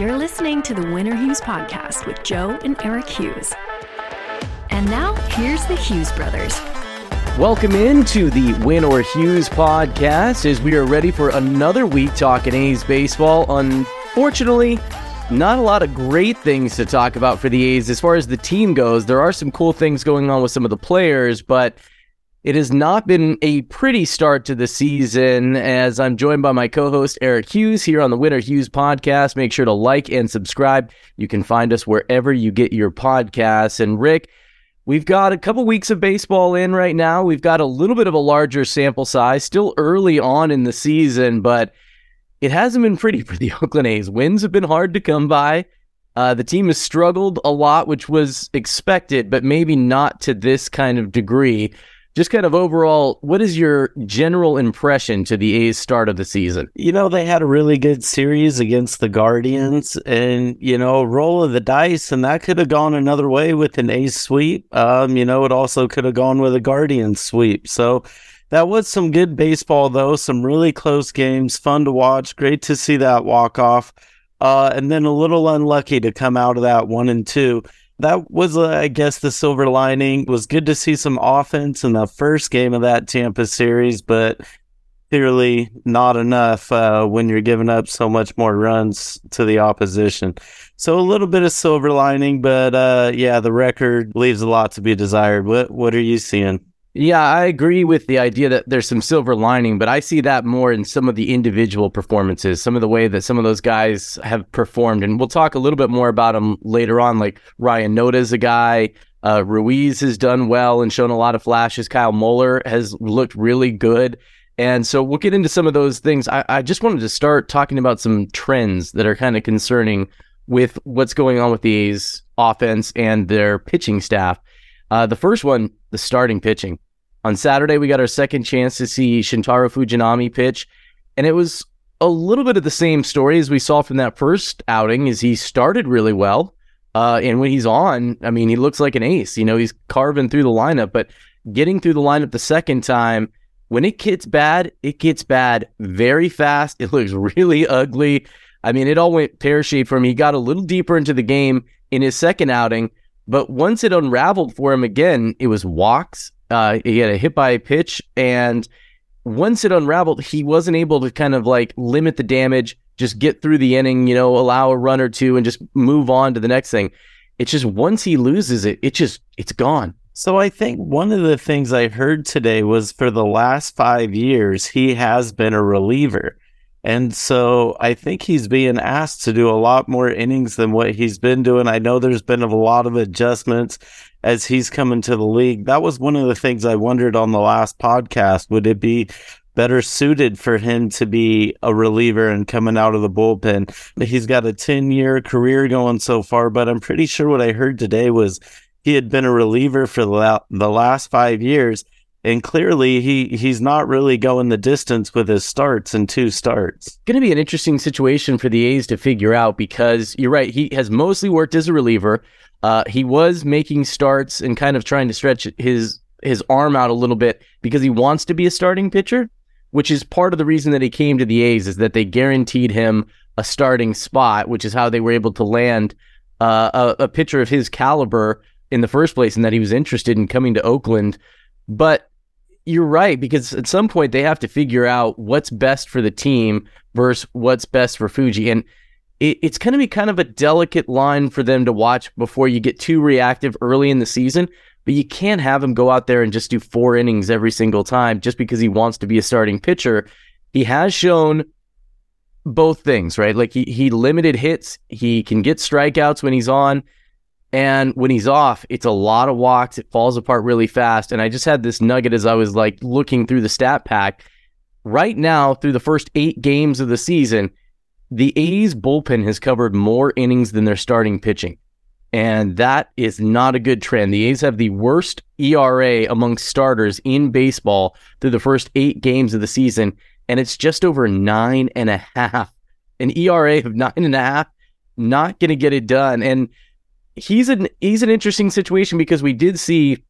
You're listening to the Win or Hughes podcast with Joe and Eric Hughes. And now, here's the Hughes brothers. Welcome into the Win or Hughes podcast as we are ready for another week talking A's baseball. Unfortunately, not a lot of great things to talk about for the A's as far as the team goes. There are some cool things going on with some of the players, but it has not been a pretty start to the season as I'm joined by my co host, Eric Hughes, here on the Win or Hughes podcast. Make sure to like and subscribe. You can find us wherever you get your podcasts. And Rick, we've got a couple weeks of baseball in right now. We've got a little bit of a larger sample size, still early on in the season, but it hasn't been pretty for the Oakland A's. Wins have been hard to come by. Uh, the team has struggled a lot, which was expected, but maybe not to this kind of degree just kind of overall, what is your general impression to the A's start of the season? You know, they had a really good series against the Guardians and, you know, roll of the dice, and that could have gone another way with an A's sweep. Um, you know, it also could have gone with a Guardian sweep. So that was some good baseball, though. Some really close games, fun to watch. Great to see that walk off. Uh, and then a little unlucky to come out of that one and two that was, uh, I guess, the silver lining. It was good to see some offense in the first game of that Tampa series, but clearly not enough uh, when you're giving up so much more runs to the opposition. So a little bit of silver lining, but uh, yeah, the record leaves a lot to be desired. What What are you seeing? Yeah, I agree with the idea that there's some silver lining, but I see that more in some of the individual performances, some of the way that some of those guys have performed. And we'll talk a little bit more about them later on. Like Ryan Noda's a guy. Uh, Ruiz has done well and shown a lot of flashes. Kyle Muller has looked really good. And so we'll get into some of those things. I, I just wanted to start talking about some trends that are kind of concerning with what's going on with the A's offense and their pitching staff. Uh, the first one, the starting pitching. On Saturday, we got our second chance to see Shintaro Fujinami pitch, and it was a little bit of the same story as we saw from that first outing. Is he started really well, uh, and when he's on, I mean, he looks like an ace. You know, he's carving through the lineup, but getting through the lineup the second time, when it gets bad, it gets bad very fast. It looks really ugly. I mean, it all went pear shaped for him. He got a little deeper into the game in his second outing, but once it unraveled for him again, it was walks. Uh, he had a hit by a pitch, and once it unraveled, he wasn't able to kind of like limit the damage, just get through the inning, you know, allow a run or two, and just move on to the next thing. It's just once he loses it, it just it's gone. So I think one of the things I heard today was for the last five years he has been a reliever. And so I think he's being asked to do a lot more innings than what he's been doing. I know there's been a lot of adjustments as he's coming to the league. That was one of the things I wondered on the last podcast. Would it be better suited for him to be a reliever and coming out of the bullpen? He's got a 10 year career going so far, but I'm pretty sure what I heard today was he had been a reliever for the last five years and clearly he he's not really going the distance with his starts and two starts. Going to be an interesting situation for the A's to figure out because you're right. He has mostly worked as a reliever. Uh, he was making starts and kind of trying to stretch his his arm out a little bit because he wants to be a starting pitcher, which is part of the reason that he came to the A's is that they guaranteed him a starting spot, which is how they were able to land uh, a, a pitcher of his caliber in the first place, and that he was interested in coming to Oakland. But you're right because at some point they have to figure out what's best for the team versus what's best for Fuji, and it, it's going to be kind of a delicate line for them to watch before you get too reactive early in the season. But you can't have him go out there and just do four innings every single time just because he wants to be a starting pitcher. He has shown both things, right? Like he he limited hits, he can get strikeouts when he's on and when he's off, it's a lot of walks. It falls apart really fast. And I just had this nugget as I was like looking through the stat pack. Right now, through the first eight games of the season, the A's bullpen has covered more innings than their starting pitching. And that is not a good trend. The A's have the worst ERA among starters in baseball through the first eight games of the season. And it's just over nine and a half. An ERA of nine and a half, not going to get it done. And he's an he's an interesting situation because we did see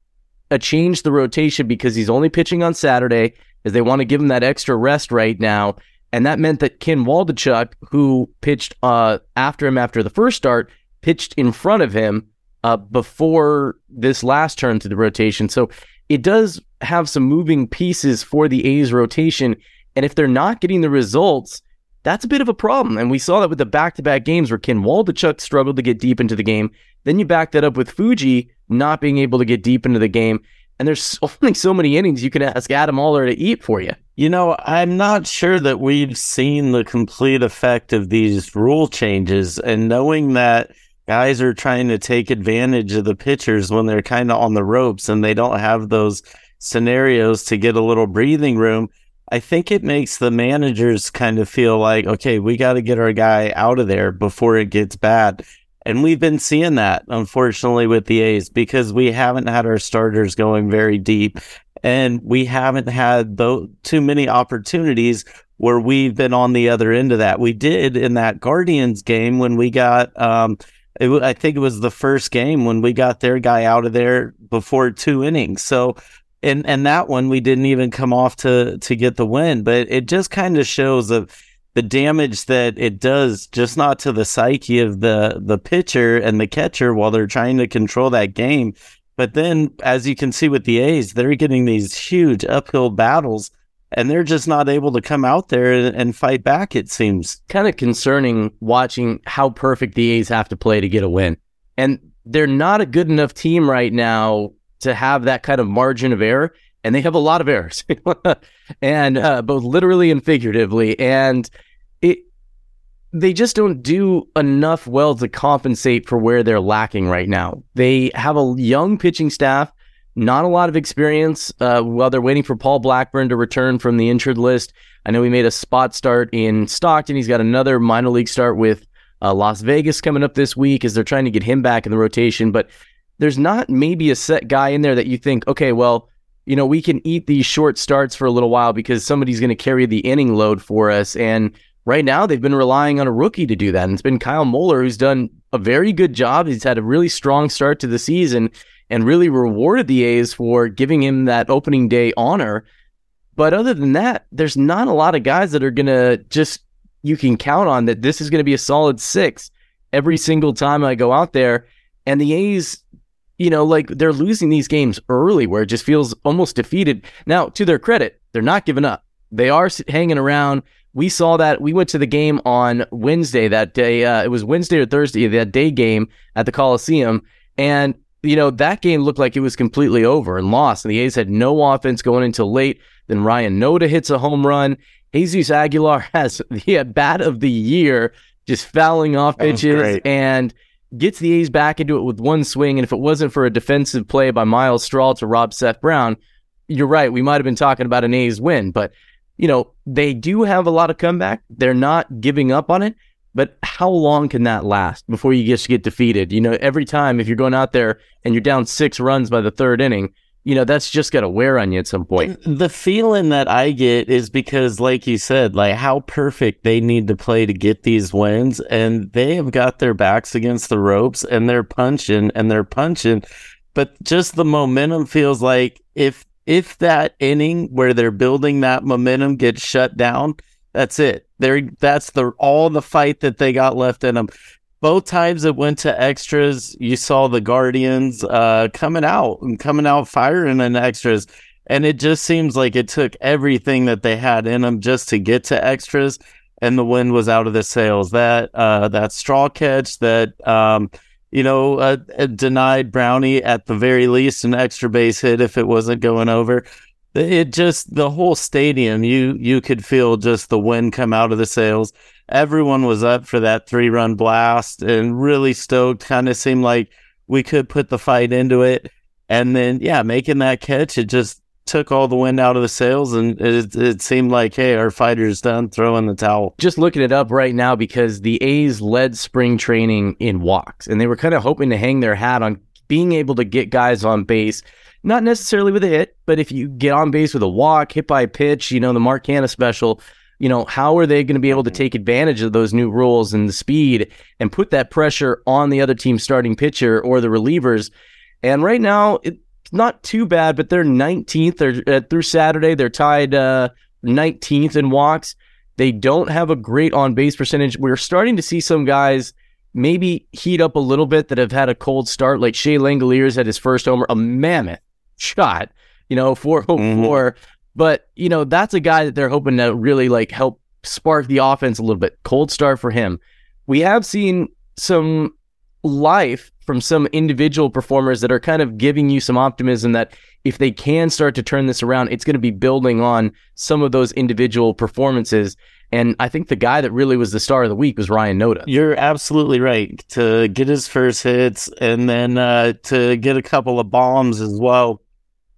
a change the rotation because he's only pitching on Saturday as they want to give him that extra rest right now. And that meant that Ken Waldichuk, who pitched uh, after him after the first start, pitched in front of him uh, before this last turn to the rotation. So it does have some moving pieces for the A's rotation. And if they're not getting the results, that's a bit of a problem. And we saw that with the back to back games where Ken Waldichuk struggled to get deep into the game. Then you back that up with Fuji not being able to get deep into the game. And there's only so many innings you can ask Adam Oller to eat for you. You know, I'm not sure that we've seen the complete effect of these rule changes. And knowing that guys are trying to take advantage of the pitchers when they're kind of on the ropes and they don't have those scenarios to get a little breathing room, I think it makes the managers kind of feel like, okay, we got to get our guy out of there before it gets bad. And we've been seeing that, unfortunately, with the A's because we haven't had our starters going very deep and we haven't had th- too many opportunities where we've been on the other end of that. We did in that Guardians game when we got, um, it, I think it was the first game when we got their guy out of there before two innings. So, and and that one we didn't even come off to to get the win, but it just kind of shows the the damage that it does just not to the psyche of the the pitcher and the catcher while they're trying to control that game, but then as you can see with the A's, they're getting these huge uphill battles and they're just not able to come out there and, and fight back, it seems. Kind of concerning watching how perfect the A's have to play to get a win. And they're not a good enough team right now to have that kind of margin of error. And they have a lot of errors, and uh, both literally and figuratively. And it, they just don't do enough well to compensate for where they're lacking right now. They have a young pitching staff not a lot of experience uh, while they're waiting for Paul Blackburn to return from the injured list. I know he made a spot start in Stockton. He's got another minor league start with uh, Las Vegas coming up this week as they're trying to get him back in the rotation. But there's not maybe a set guy in there that you think, okay, well, you know, we can eat these short starts for a little while because somebody's going to carry the inning load for us. And right now, they've been relying on a rookie to do that. And it's been Kyle Muller who's done a very good job. He's had a really strong start to the season and really rewarded the A's for giving him that opening day honor. But other than that, there's not a lot of guys that are going to just, you can count on that this is going to be a solid six every single time I go out there. And the A's, you know, like they're losing these games early where it just feels almost defeated. Now, to their credit, they're not giving up. They are hanging around. We saw that. We went to the game on Wednesday that day. Uh, it was Wednesday or Thursday, that day game at the Coliseum. And you know, that game looked like it was completely over and lost. And the A's had no offense going until late. Then Ryan Noda hits a home run. Jesus Aguilar has the bat of the year, just fouling off pitches and gets the A's back into it with one swing. And if it wasn't for a defensive play by Myles Straw to rob Seth Brown, you're right. We might have been talking about an A's win, but you know, they do have a lot of comeback. They're not giving up on it. But how long can that last before you just get defeated? You know, every time if you're going out there and you're down six runs by the third inning, you know, that's just going to wear on you at some point. The feeling that I get is because, like you said, like how perfect they need to play to get these wins. And they have got their backs against the ropes and they're punching and they're punching. But just the momentum feels like if, if that inning where they're building that momentum gets shut down, that's it. There, that's the all the fight that they got left in them. Both times it went to extras, you saw the Guardians uh, coming out and coming out firing in extras, and it just seems like it took everything that they had in them just to get to extras, and the wind was out of the sails. That uh, that straw catch that. Um, you know, uh, denied Brownie at the very least an extra base hit if it wasn't going over it just the whole stadium you you could feel just the wind come out of the sails everyone was up for that three run blast and really stoked. Kind of seemed like we could put the fight into it. And then yeah making that catch it just took all the wind out of the sails and it, it seemed like hey our fighter's done throwing the towel. Just looking it up right now because the a's led spring training in walks and they were kind of hoping to hang their hat on being able to get guys on base not necessarily with a hit, but if you get on base with a walk, hit by a pitch, you know, the Mark Canha special, you know, how are they going to be able to take advantage of those new rules and the speed and put that pressure on the other team's starting pitcher or the relievers? And right now, it's not too bad, but they're 19th. They're, uh, through Saturday, they're tied uh, 19th in walks. They don't have a great on base percentage. We're starting to see some guys maybe heat up a little bit that have had a cold start, like Shea Langeliers had his first homer, a mammoth shot, you know, 404. Mm-hmm. But, you know, that's a guy that they're hoping to really like help spark the offense a little bit. Cold start for him. We have seen some life from some individual performers that are kind of giving you some optimism that if they can start to turn this around, it's going to be building on some of those individual performances. And I think the guy that really was the star of the week was Ryan Noda. You're absolutely right. To get his first hits and then uh, to get a couple of bombs as well.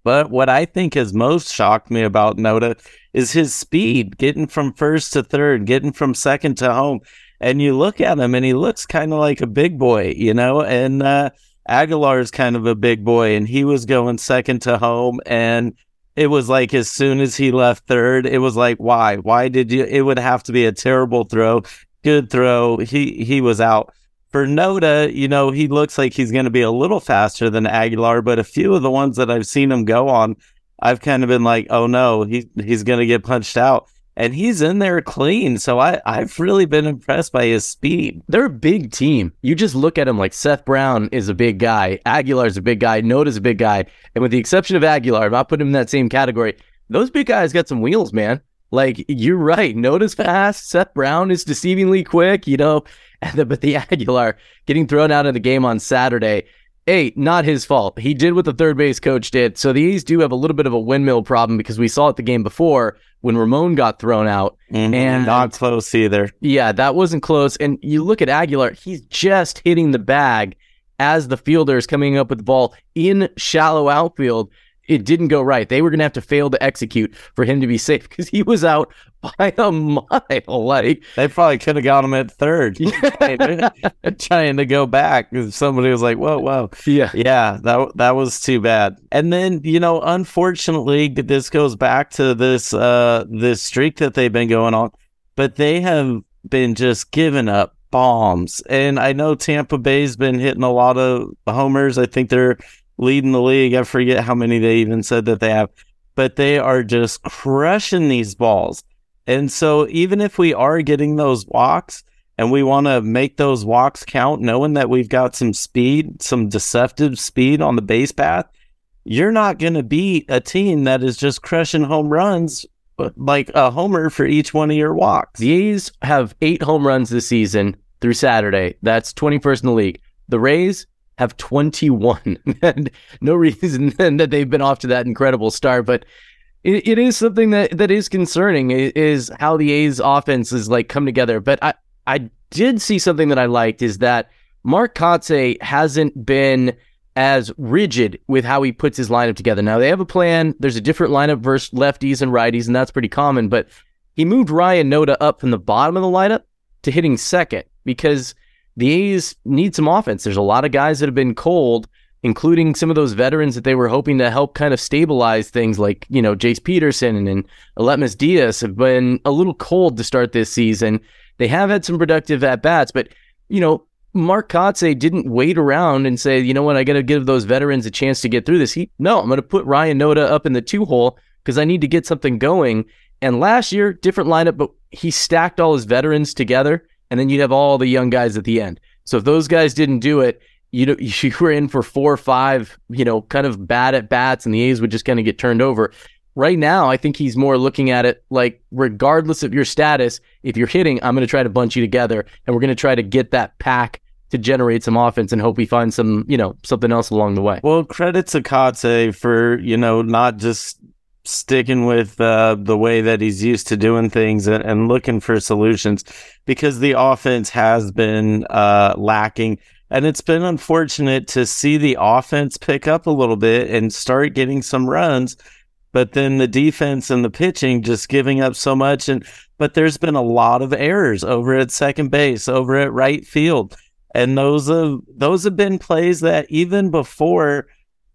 But what I think has most shocked me about Noda is his speed, getting from first to third, getting from second to home. And you look at him and he looks kind of like a big boy, you know? And uh, Aguilar is kind of a big boy and he was going second to home. And it was like as soon as he left third, it was like, why? Why did you? It would have to be a terrible throw, good throw. He he was out. For Noda, you know, he looks like he's going to be a little faster than Aguilar, but a few of the ones that I've seen him go on, I've kind of been like, oh no, he he's going to get punched out and he's in there clean. So I, I've really been impressed by his speed. They're a big team. You just look at him like Seth Brown is a big guy, Aguilar's a big guy, Noda's a big guy. And with the exception of Aguilar, I'm not putting him in that same category. Those big guys got some wheels, man. Like you're right. Noda's fast. Seth Brown is deceivingly quick, you know. but the Aguilar getting thrown out of the game on Saturday Hey, not his fault. He did what the third base coach did. So the A's do have a little bit of a windmill problem because we saw it the game before when Ramon got thrown out. Mm-hmm. And not close either. Yeah, that wasn't close. And you look at Aguilar, he's just hitting the bag as the fielder is coming up with the ball in shallow outfield it didn't go right. They were going to have to fail to execute for him to be safe because he was out by a mile. Like they probably could have got him at third, trying to go back. Somebody was like, "Whoa, whoa, yeah, yeah." That that was too bad. And then you know, unfortunately, this goes back to this uh this streak that they've been going on, but they have been just giving up bombs. And I know Tampa Bay's been hitting a lot of homers. I think they're leading the league. I forget how many they even said that they have, but they are just crushing these balls. And so even if we are getting those walks and we want to make those walks count, knowing that we've got some speed, some deceptive speed on the base path, you're not going to beat a team that is just crushing home runs uh, like a homer for each one of your walks. The A's have eight home runs this season through Saturday. That's 21st in the league. The Rays have 21. and no reason then that they've been off to that incredible start, but it, it is something that, that is concerning is how the A's offense is like come together. But I, I did see something that I liked is that Mark Kotsay hasn't been as rigid with how he puts his lineup together. Now they have a plan. There's a different lineup versus lefties and righties, and that's pretty common. But he moved Ryan Noda up from the bottom of the lineup to hitting second because the A's need some offense. There's a lot of guys that have been cold, including some of those veterans that they were hoping to help kind of stabilize things like, you know, Jace Peterson and Aledmys Diaz have been a little cold to start this season. They have had some productive at bats, but, you know, Mark Kotsay didn't wait around and say, you know what, I got to give those veterans a chance to get through this. He, no, I'm going to put Ryan Noda up in the two hole because I need to get something going. And last year, different lineup, but he stacked all his veterans together and then you'd have all the young guys at the end. So if those guys didn't do it, you know, you were in for four or five, you know, kind of bad at bats, and the A's would just kind of get turned over. Right now, I think he's more looking at it like, regardless of your status, if you're hitting, I'm going to try to bunch you together, and we're going to try to get that pack to generate some offense and hope we find some, you know, something else along the way. Well, credit to Kotsay for, you know, not just sticking with uh, the way that he's used to doing things and, and, looking for solutions because the offense has been uh, lacking. And it's been unfortunate to see the offense pick up a little bit and start getting some runs, but then the defense and the pitching just giving up so much. And but there's been a lot of errors over at second base, over at right field, and those have those have been plays that even before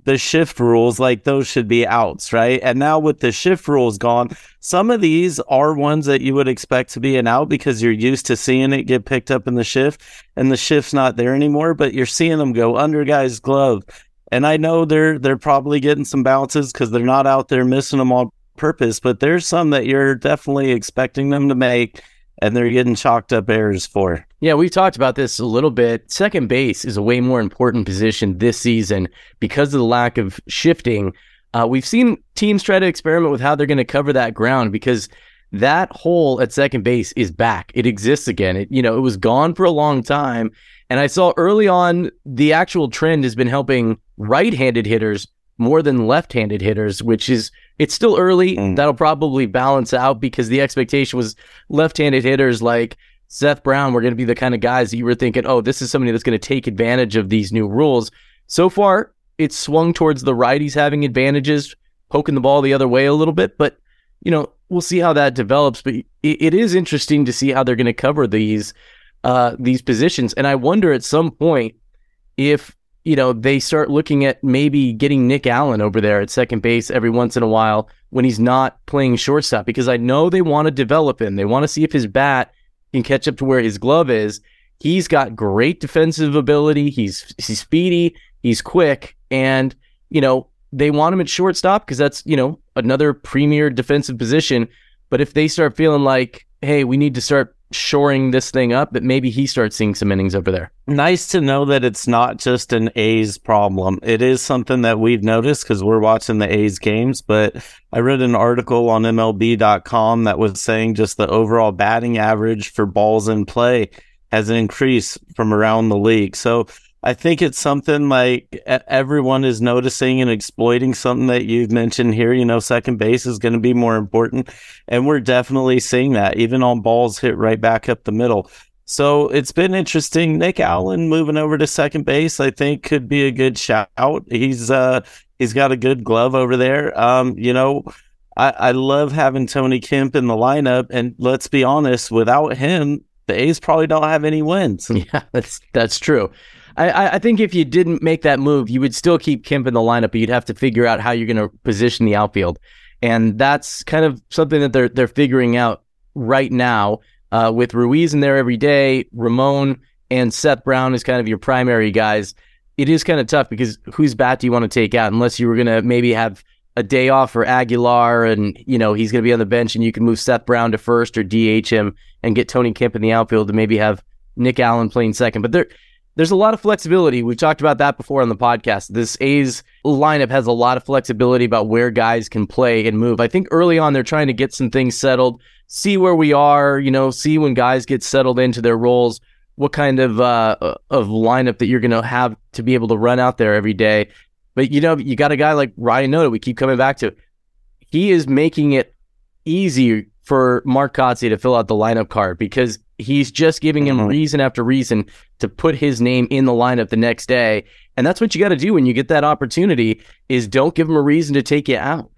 the shift rules, like those should be outs, right? And now with the shift rules gone, some of these are ones that you would expect to be an out because you're used to seeing it get picked up in the shift and the shift's not there anymore, but you're seeing them go under guys' glove. And I know they're they're probably getting some bounces because they're not out there missing them all purpose, but there's some that you're definitely expecting them to make and they're getting chalked up errors for. Yeah, we've talked about this a little bit. Second base is a way more important position this season because of the lack of shifting. Uh, we've seen teams try to experiment with how they're going to cover that ground because that hole at second base is back. It exists again. It, you know, it was gone for a long time. And I saw early on the actual trend has been helping right handed hitters more than left handed hitters, which is, it's still early. Mm. That'll probably balance out because the expectation was left handed hitters like Seth Brown were going to be the kind of guys that you were thinking, oh, this is somebody that's going to take advantage of these new rules. So far, it's swung towards the righties having advantages, poking the ball the other way a little bit. But, you know, we'll see how that develops. But it, it is interesting to see how they're going to cover these uh, these positions. And I wonder at some point if you know they start looking at maybe getting Nick Allen over there at second base every once in a while when he's not playing shortstop because I know they want to develop him. They want to see if his bat can catch up to where his glove is. He's got great defensive ability. He's he's speedy. He's quick, and you know they want him at shortstop because that's you know another premier defensive position. But if they start feeling like, hey, we need to start shoring this thing up, that maybe he starts seeing some innings over there. Nice to know that it's not just an A's problem. It is something that we've noticed because we're watching the A's games. But I read an article on MLB.com that was saying just the overall batting average for balls in play has increased from around the league. So I think it's something like everyone is noticing and exploiting something that you've mentioned here. You know, second base is going to be more important. And we're definitely seeing that, even on balls hit right back up the middle. So it's been interesting. Nick Allen moving over to second base, I think could be a good shout. He's, uh, he's got a good glove over there. Um, you know, I, I love having Tony Kemp in the lineup. And let's be honest, without him, the A's probably don't have any wins. Yeah, that's, that's true. I, I think if you didn't make that move, you would still keep Kemp in the lineup, but you'd have to figure out how you're going to position the outfield, and that's kind of something that they're they're figuring out right now. Uh, with Ruiz in there every day, Ramon and Seth Brown is kind of your primary guys. It is kind of tough because whose bat do you want to take out? Unless you were going to maybe have a day off for Aguilar, and you know he's going to be on the bench, and you can move Seth Brown to first or DH him and get Tony Kemp in the outfield to maybe have Nick Allen playing second. But there there's a lot of flexibility. We've talked about that before on the podcast. This A's lineup has a lot of flexibility about where guys can play and move. I think early on they're trying to get some things settled, see where we are, you know, see when guys get settled into their roles, what kind of uh, of lineup that you're going to have to be able to run out there every day. But you know, you got a guy like Ryan Noda. We keep coming back to. He is making it easy for Mark Kotsay to fill out the lineup card because he's just giving him mm-hmm. reason after reason to put his name in the lineup the next day. And that's what you got to do when you get that opportunity is don't give him a reason to take you out.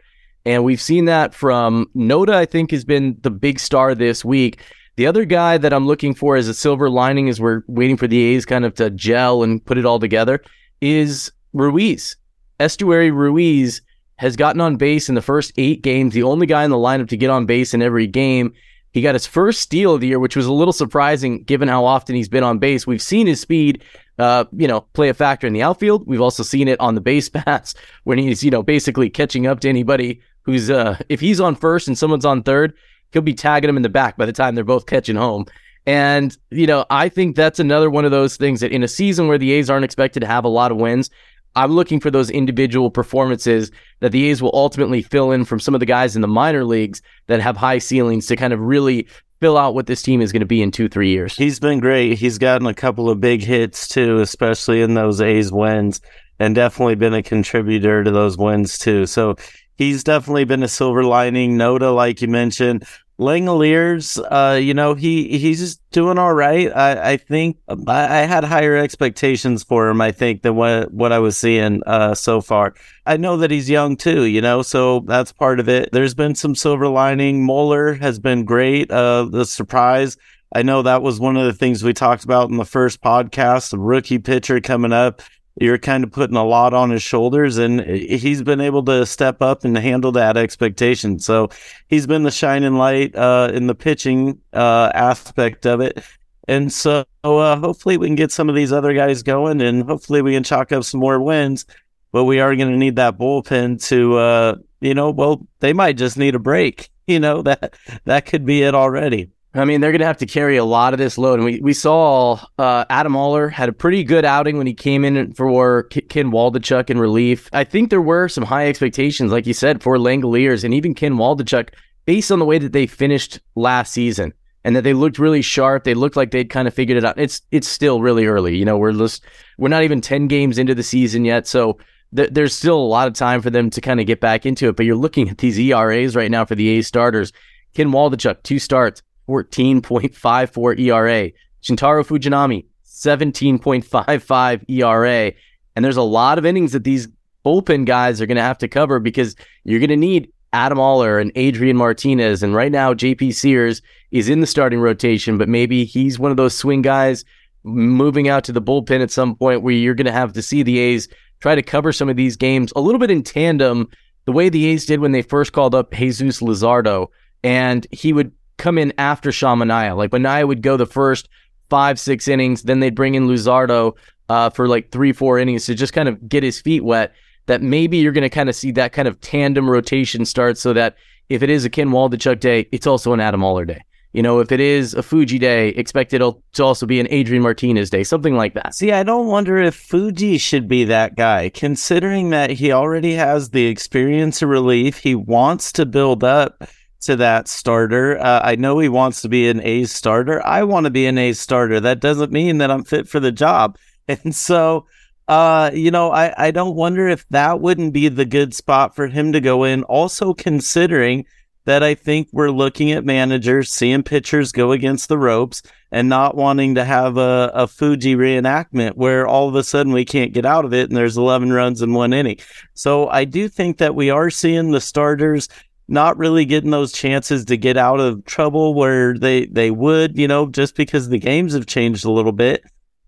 And we've seen that from Noda, I think, has been the big star this week. The other guy that I'm looking for as a silver lining as we're waiting for the A's kind of to gel and put it all together is Ruiz. Esteury Ruiz has gotten on base in the first eight games, the only guy in the lineup to get on base in every game. He got his first steal of the year, which was a little surprising given how often he's been on base. We've seen his speed, uh, you know, play a factor in the outfield. We've also seen it on the base paths when he's, you know, basically catching up to anybody who's, uh, if he's on first and someone's on third, he'll be tagging him in the back by the time they're both catching home. And, you know, I think that's another one of those things that in a season where the A's aren't expected to have a lot of wins, I'm looking for those individual performances that the A's will ultimately fill in from some of the guys in the minor leagues that have high ceilings to kind of really fill out what this team is going to be in two, three years. He's been great. He's gotten a couple of big hits too, especially in those A's wins, and definitely been a contributor to those wins too. So he's definitely been a silver lining. Noda, like you mentioned, Langeliers, uh, you know, he he's just doing all right. I, I think I, I, had higher expectations for him. I think than what what I was seeing uh, so far. I know that he's young too, you know, so that's part of it. There's been some silver lining. Muller has been great. Uh, the surprise. I know that was one of the things we talked about in the first podcast. The rookie pitcher coming up you're kind of putting a lot on his shoulders and he's been able to step up and handle that expectation. So he's been the shining light uh, in the pitching uh, aspect of it. And so uh, hopefully we can get some of these other guys going and hopefully we can chalk up some more wins. But we are going to need that bullpen to uh, you know, well, they might just need a break. You know, that that could be it already. I mean, they're going to have to carry a lot of this load. And we, we saw uh, Adam Oller had a pretty good outing when he came in for Ken Waldichuk in relief. I think there were some high expectations, like you said, for Langeliers and even Ken Waldichuk based on the way that they finished last season and that they looked really sharp. They looked like they'd kind of figured it out. It's it's still really early. You know, we're just we're not even 10 games into the season yet. So th- there's still a lot of time for them to kind of get back into it. But you're looking at these ERAs right now for the A starters. Ken Waldichuk, two starts. 14.54 ERA. Shintaro Fujinami, 17.55 ERA. And there's a lot of innings that these bullpen guys are going to have to cover because you're going to need Adam Oller and Adrian Martinez. And right now, JP Sears is in the starting rotation, but maybe he's one of those swing guys moving out to the bullpen at some point where you're going to have to see the A's try to cover some of these games a little bit in tandem, the way the A's did when they first called up Jesus Luzardo. And he would come in after Sean Manaea. Like Manaea would go the first five, six innings, then they'd bring in Luzardo uh, for like three, four innings to just kind of get his feet wet. That maybe you're going to kind of see that kind of tandem rotation start so that if it is a Ken Waldichuk day, it's also an Adam Oller day. You know, if it is a Fuji day, expect it to also be an Adrian Martinez day, something like that. See, I don't wonder if Fuji should be that guy, considering that he already has the experience of relief. He wants to build up to that starter. Uh, I know he wants to be an A starter. I want to be an A starter. That doesn't mean that I'm fit for the job. And so, uh, you know, I, I don't wonder if that wouldn't be the good spot for him to go in. Also, considering that I think we're looking at managers seeing pitchers go against the ropes and not wanting to have a, a Fuji reenactment where all of a sudden we can't get out of it and there's 11 runs in one inning. So I do think that we are seeing the starters not really getting those chances to get out of trouble where they they would, you know, just because the games have changed a little bit.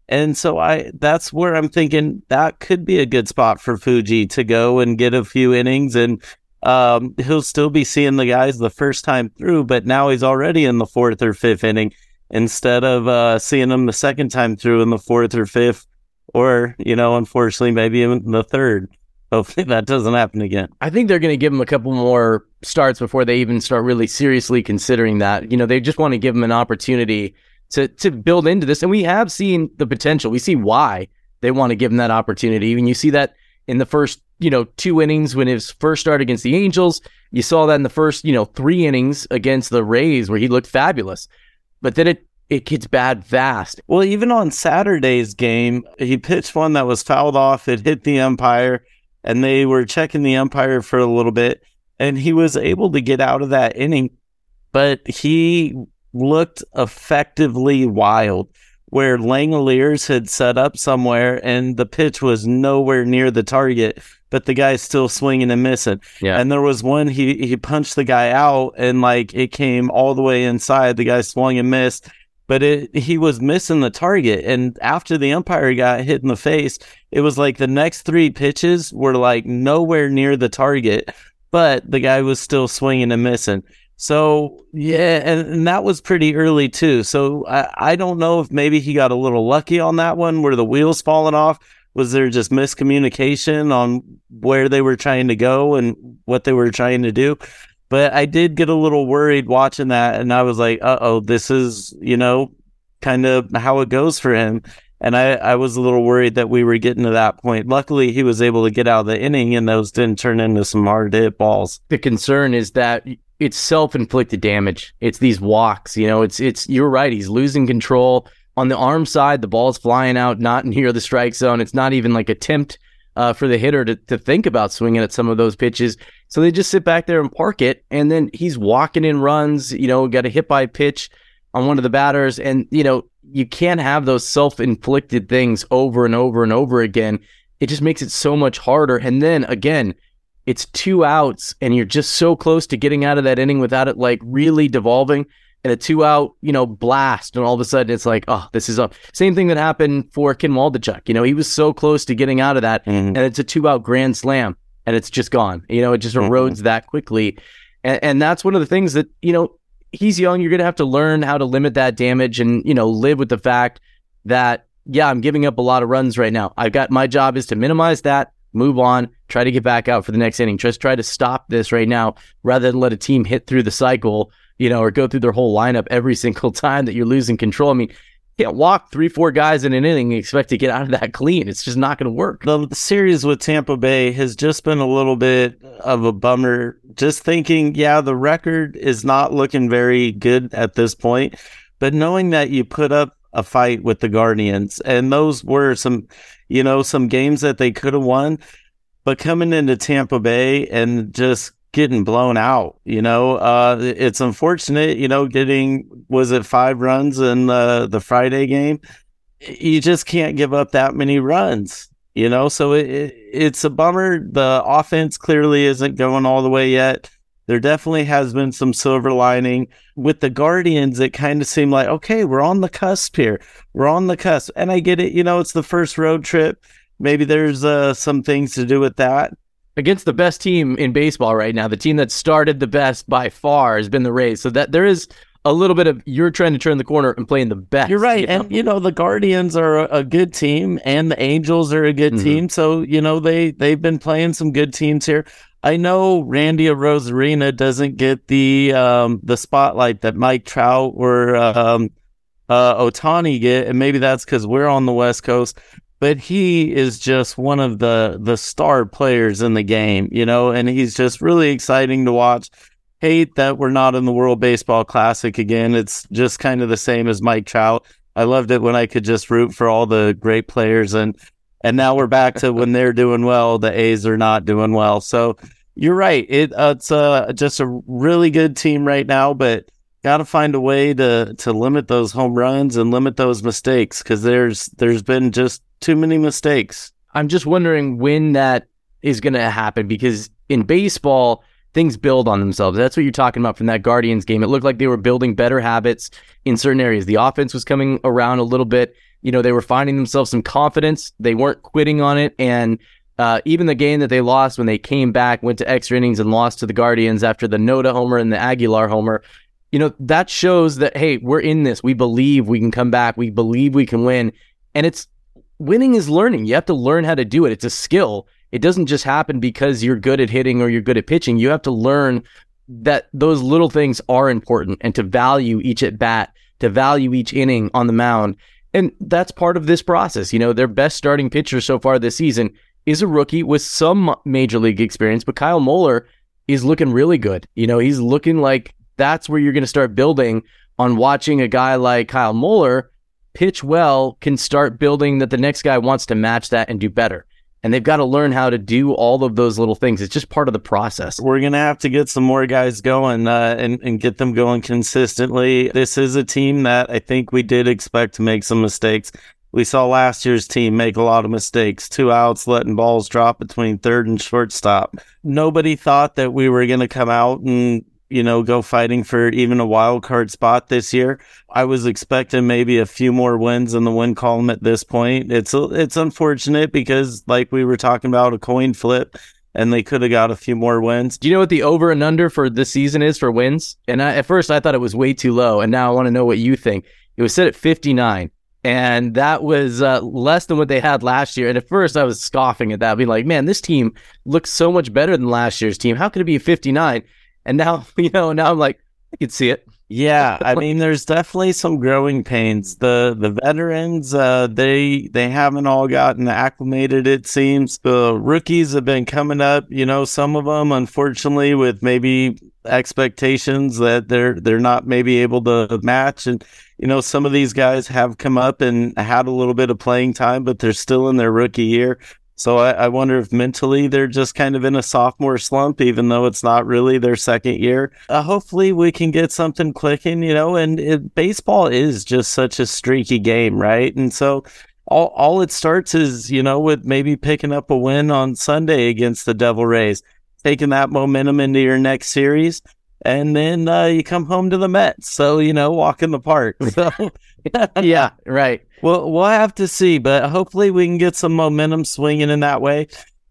And so I that's where I'm thinking that could be a good spot for Fuji to go and get a few innings and um, he'll still be seeing the guys the first time through, but now he's already in the fourth or fifth inning instead of uh, seeing them the second time through in the fourth or fifth, or you know, unfortunately, maybe in the third. Hopefully that doesn't happen again. I think they're going to give him a couple more starts before they even start really seriously considering that. You know, they just want to give him an opportunity to to build into this, and we have seen the potential. We see why they want to give him that opportunity. And you see that in the first, you know, two innings when his first start against the Angels. You saw that in the first, you know, three innings against the Rays where he looked fabulous. But then it it gets bad fast. Well, even on Saturday's game, he pitched one that was fouled off. It hit the umpire and they were checking the umpire for a little bit, and he was able to get out of that inning, but he looked effectively wild. Where Langeliers had set up somewhere and the pitch was nowhere near the target, but the guy's still swinging and missing. Yeah. And there was one he he punched the guy out and like it came all the way inside. The guy swung and missed but it, he was missing the target. And after the umpire got hit in the face, it was like the next three pitches were like nowhere near the target, but the guy was still swinging and missing. So yeah, and, and that was pretty early too. So I, I don't know if maybe he got a little lucky on that one where the wheels falling off. Was there just miscommunication on where they were trying to go and what they were trying to do? But I did get a little worried watching that, and I was like, "Uh oh, this is you know kind of how it goes for him." And I, I was a little worried that we were getting to that point. Luckily, he was able to get out of the inning, and those didn't turn into some hard hit balls. The concern is that it's self inflicted damage. It's these walks. You know, it's it's you're right. He's losing control on the arm side. The ball's flying out, not near the strike zone. It's not even like attempt uh, for the hitter to, to think about swinging at some of those pitches. So they just sit back there and park it. And then he's walking in runs, you know, got a hit by pitch on one of the batters. And, you know, you can't have those self inflicted things over and over and over again. It just makes it so much harder. And then again, it's two outs and you're just so close to getting out of that inning without it like really devolving and a two out, you know, blast. And all of a sudden it's like, oh, this is up. Same thing that happened for Ken Waldichuk. You know, he was so close to getting out of that mm-hmm. and it's a two out grand slam and it's just gone. You know, it just mm-hmm. erodes that quickly. And, and that's one of the things that, you know, he's young. You're going to have to learn how to limit that damage and, you know, live with the fact that, yeah, I'm giving up a lot of runs right now. I've got my job is to minimize that move on, try to get back out for the next inning. Just try to stop this right now rather than let a team hit through the cycle, you know, or go through their whole lineup every single time that you're losing control. I mean, can't walk three, four guys in an inning and expect to get out of that clean. It's just not going to work. The series with Tampa Bay has just been a little bit of a bummer. Just thinking, yeah, the record is not looking very good at this point, but knowing that you put up a fight with the Guardians, and those were some, you know, some games that they could have won, but coming into Tampa Bay and just getting blown out. You know, uh, it's unfortunate. You know, getting was it five runs in the the Friday game. You just can't give up that many runs. You know, so it, it, it's a bummer. The offense clearly isn't going all the way yet. There definitely has been some silver lining with the Guardians. It kind of seemed like okay, we're on the cusp here. We're on the cusp, and I get it. You know, it's the first road trip. Maybe there's uh, some things to do with that against the best team in baseball right now. The team that started the best by far has been the Rays. So that there is a little bit of you're trying to turn the corner and playing the best. You're right. You know? And you know, the Guardians are a, a, good team and the Angels are a good mm-hmm. team. So, you know, they they've been playing some good teams here. I know Randy Arozarena doesn't get the um the spotlight that Mike Trout or um uh Ohtani get, and maybe that's because we're on the West Coast but he is just one of the the star players in the game, you know, and he's just really exciting to watch. Hate that we're not in the World Baseball Classic again. It's just kind of the same as Mike Trout. I loved it when I could just root for all the great players and and now we're back to when they're doing well, the A's are not doing well. So you're right. It uh, it's uh, just a really good team right now, but got to find a way to to limit those home runs and limit those mistakes because there's there's been just too many mistakes. I'm just wondering when that is going to happen because in baseball, things build on themselves. That's what you're talking about from that Guardians game. It looked like they were building better habits in certain areas. The offense was coming around a little bit. You know, they were finding themselves some confidence. They weren't quitting on it. And uh, even the game that they lost when they came back, went to extra innings and lost to the Guardians after the Noda homer and the Aguilar homer, you know, that shows that, hey, we're in this. We believe we can come back. We believe we can win. And it's winning is learning. You have to learn how to do it. It's a skill. It doesn't just happen because you're good at hitting or you're good at pitching. You have to learn that those little things are important and to value each at bat, to value each inning on the mound. And that's part of this process. You know, their best starting pitcher so far this season is a rookie with some major league experience, but Kyle Muller is looking really good. You know, he's looking like that's where you're going to start building on watching a guy like Kyle Muller pitch well can start building that the next guy wants to match that and do better. And they've got to learn how to do all of those little things. It's just part of the process. We're going to have to get some more guys going uh, and, and get them going consistently. This is a team that I think we did expect to make some mistakes. We saw last year's team make a lot of mistakes, two outs, letting balls drop between third and shortstop. Nobody thought that we were going to come out and you know, go fighting for even a wild card spot this year. I was expecting maybe a few more wins in the win column at this point. It's it's unfortunate because, like we were talking about, a coin flip, and they could have got a few more wins. Do you know what the over and under for this season is for wins? And I, at first, I thought it was way too low, and now I want to know what you think. It was set at fifty nine. And that was uh, less than what they had last year. And at first, I was scoffing at that, being like, man, this team looks so much better than last year's team. How could it be 59? And now, you know, now I'm like, I can see it. Yeah, I mean, there's definitely some growing pains. The the veterans, uh, they they haven't all gotten acclimated. It seems the rookies have been coming up. You know, some of them, unfortunately, with maybe expectations that they're they're not maybe able to match. And you know, some of these guys have come up and had a little bit of playing time, but they're still in their rookie year. So I, I, wonder if mentally they're just kind of in a sophomore slump, even though it's not really their second year. Uh, hopefully we can get something clicking, you know, and it, baseball is just such a streaky game, right? And so all, all it starts is, you know, with maybe picking up a win on Sunday against the Devil Rays, taking that momentum into your next series. And then uh, you come home to the Mets. So, you know, walk in the park. So, yeah, right. Well, we'll have to see, but hopefully we can get some momentum swinging in that way.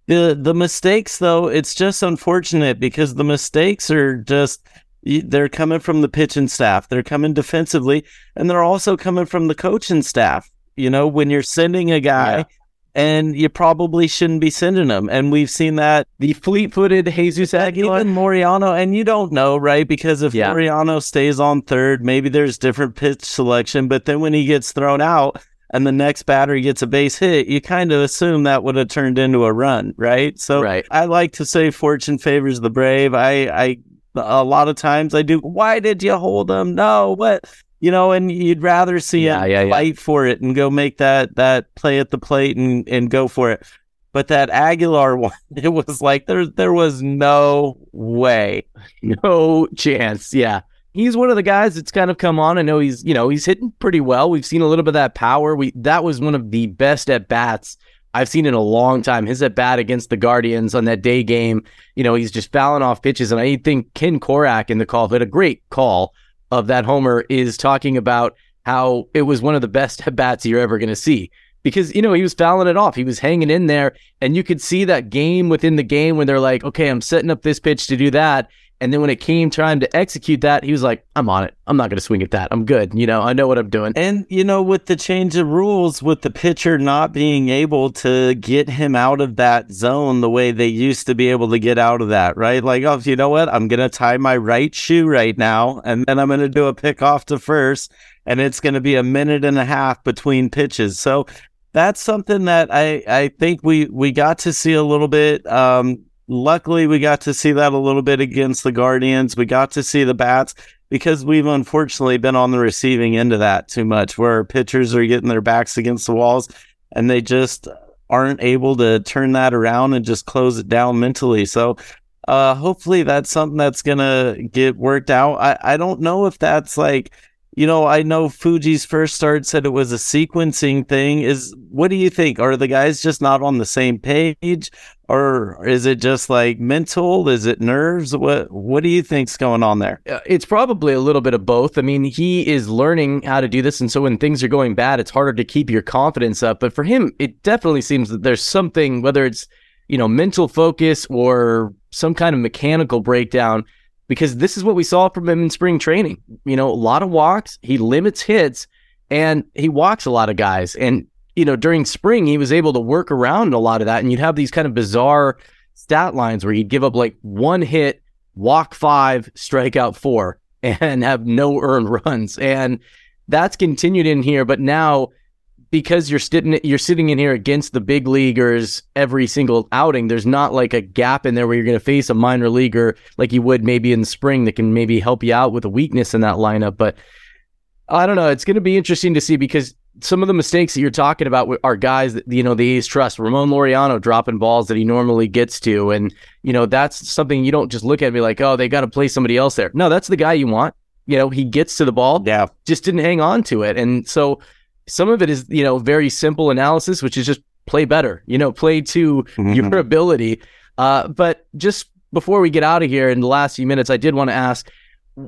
The the mistakes though, it's just unfortunate because the mistakes are just they're coming from the pitching staff. They're coming defensively and they're also coming from the coaching staff. You know, when you're sending a guy yeah. And you probably shouldn't be sending them. And we've seen that the fleet-footed Jesus Aguilar, even Laureano, and you don't know, right? Because if Yeah. Laureano stays on third, maybe there's different pitch selection. But then when he gets thrown out and the next batter gets a base hit, you kind of assume that would have turned into a run, right? So Right. I like to say fortune favors the brave. I, I, a lot of times I do. Why did you hold him? No, what? You know, and you'd rather see Yeah, him yeah, yeah. fight for it and go make that that play at the plate and and go for it. But that Aguilar one, it was like there there was no way. no chance. Yeah. He's one of the guys that's kind of come on. I know he's, you know, he's hitting pretty well. We've seen a little bit of that power. We that was one of the best at bats I've seen in a long time. His at bat against the Guardians on that day game, you know, he's just fouling off pitches. And I think Ken Korach in the call had a great call of that homer is talking about how it was one of the best at bats you're ever going to see. Because, you know, he was fouling it off. He was hanging in there. And you could see that game within the game when they're like, okay, I'm setting up this pitch to do that. And then when it came time to execute that, he was like, I'm on it. I'm not going to swing at that. I'm good. You know, I know what I'm doing. And you know, with the change of rules, with the pitcher not being able to get him out of that zone the way they used to be able to get out of that, right? Like, oh, you know what? I'm gonna tie my right shoe right now, and then I'm gonna do a pick off to first, and it's gonna be a minute and a half between pitches. So that's something that I I think we we got to see a little bit. Um, luckily, we got to see that a little bit against the Guardians. We got to see the bats because we've unfortunately been on the receiving end of that too much, where pitchers are getting their backs against the walls and they just aren't able to turn that around and just close it down mentally. So, uh, hopefully that's something that's gonna get worked out. I, I don't know if that's like, you know, I know Fuji's first start said it was a sequencing thing. Is what do you think? Are the guys just not on the same page? Or is it just like mental? Is it nerves? What what do you think's going on there? Uh, It's probably a little bit of both. I mean, he is learning how to do this. And so when things are going bad, it's harder to keep your confidence up. But for him, it definitely seems that there's something, whether it's, you know, mental focus or some kind of mechanical breakdown, because this is what we saw from him in spring training. You know, a lot of walks, he limits hits, and he walks a lot of guys. And, you know, during spring, he was able to work around a lot of that. And you'd have these kind of bizarre stat lines where he'd give up like one hit, walk five, strike out four, and have no earned runs. And that's continued in here. But now, because you're sitting you're sitting in here against the big leaguers every single outing, there's not like a gap in there where you're going to face a minor leaguer like you would maybe in the spring that can maybe help you out with a weakness in that lineup. But I don't know. It's going to be interesting to see because some of the mistakes that you're talking about are guys that you know the A's trust. Ramon Laureano dropping balls that he normally gets to, and you know that's something you don't just look at and be like, oh, they got to play somebody else there. No, that's the guy you want. You know, he gets to the ball, Yeah. just didn't hang on to it, and so some of it is you know very simple analysis, which is just play better. You know, play to Mhm. your ability. Uh, but just before we get out of here in the last few minutes, I did want to ask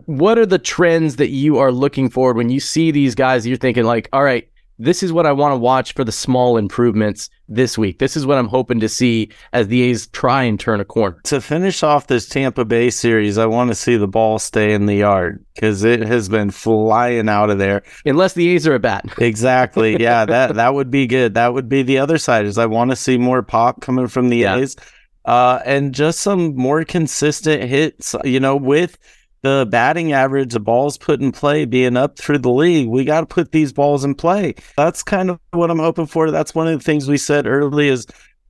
what are the trends that you are looking forward when you see these guys you're thinking like all right this is what i want to watch for the small improvements this week this is what i'm hoping to see as the a's try and turn a corner To finish off this Tampa Bay series, I want to see the ball stay in the yard because it has been flying out of there. unless the a's are at bat Exactly. Yeah, that that would be good. That would be the other side. Is I want to see more pop coming from the Yeah. A's, uh, and just some more consistent hits. You know, with the batting average, the balls put in play being up through the league, we got to put these balls in play. That's kind of what I'm hoping for. That's one of the things we said early is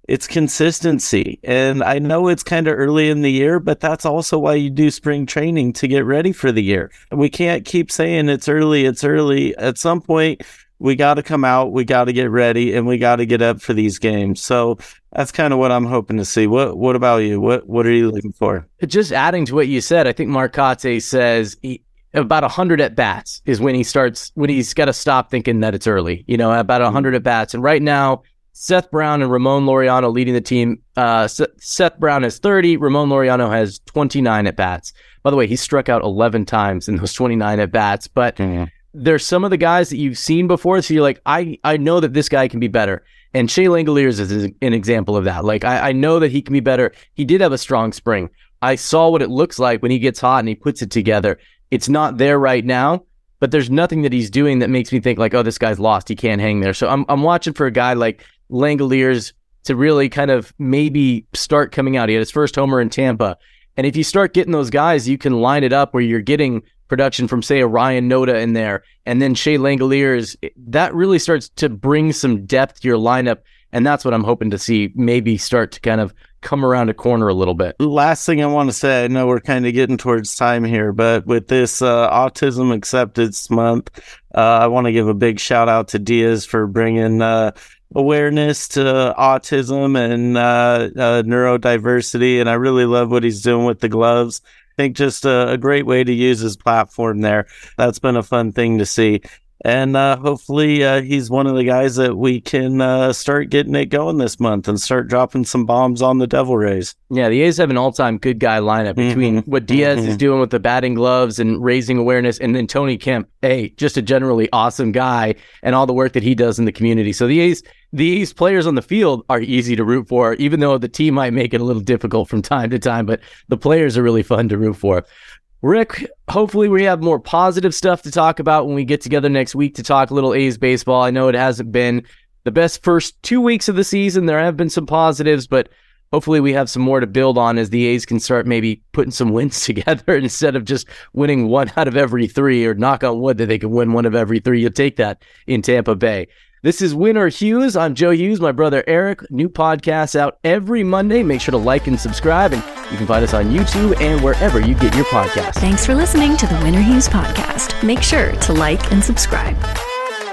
it's consistency. And I know it's kind of early in the year, but that's also why you do spring training to get ready for the year. We can't keep saying it's early, it's early. At some point, we got to come out, we got to get ready, and we got to get up for these games. So that's kind of what I'm hoping to see. What What about you? What What are you looking for? just adding to what you said i think Mark Kotsay says he, about 100 at bats is when he starts when he's got to stop thinking that it's early you know about 100 at bats and right now seth brown and ramon laureano leading the team uh, seth brown has 30 ramon laureano has 29 at bats by the way he struck out 11 times in those 29 at bats but there's some of the guys that you've seen before, so you're like, I, I know that this guy can be better. And Shea Langeliers is an example of that. Like, I, I know that he can be better. He did have a strong spring. I saw what it looks like when he gets hot and he puts it together. It's not there right now, but there's nothing that he's doing that makes me think like, oh, this guy's lost. He can't hang there. So I'm, I'm watching for a guy like Langoliers to really kind of maybe start coming out. He had his first homer in Tampa. And if you start getting those guys, you can line it up where you're getting production from, say, a Ryan Noda in there, and then Shea Langeliers. That really starts to bring some depth to your lineup. And that's what I'm hoping to see maybe start to kind of come around a corner a little bit. Last thing I want to say, I know we're kind of getting towards time here, but with this uh, Autism Acceptance Month, uh, I want to give a big shout out to Diaz for bringing uh, awareness to autism and uh, uh, neurodiversity. And I really love what he's doing with the gloves. Think just a, a, great way to use his platform there. That's been a fun thing to see and uh, hopefully uh, he's one of the guys that we can uh, start getting it going this month and start dropping some bombs on the Devil Rays. Yeah, the A's have an all-time good guy lineup between mm-hmm. what Diaz mm-hmm. is doing with the batting gloves and raising awareness, and then Tony Kemp, hey, just a generally awesome guy, and all the work that he does in the community. So the A's, these players on the field are easy to root for, even though the team might make it a little difficult from time to time. But the players are really fun to root for. Rick, hopefully we have more positive stuff to talk about when we get together next week to talk a little A's baseball. I know it hasn't been the best first two weeks of the season. There have been some positives, but hopefully we have some more to build on as the A's can start maybe putting some wins together instead of just winning one out of every three or knock on wood that they can win one of every three. You'll take that in Tampa Bay. This is Win or Hughes. I'm Joe Hughes, my brother Eric. New podcasts out every Monday. Make sure to like and subscribe, and you can find us on YouTube and wherever you get your podcasts. Thanks for listening to the Win or Hughes podcast. Make sure to like and subscribe.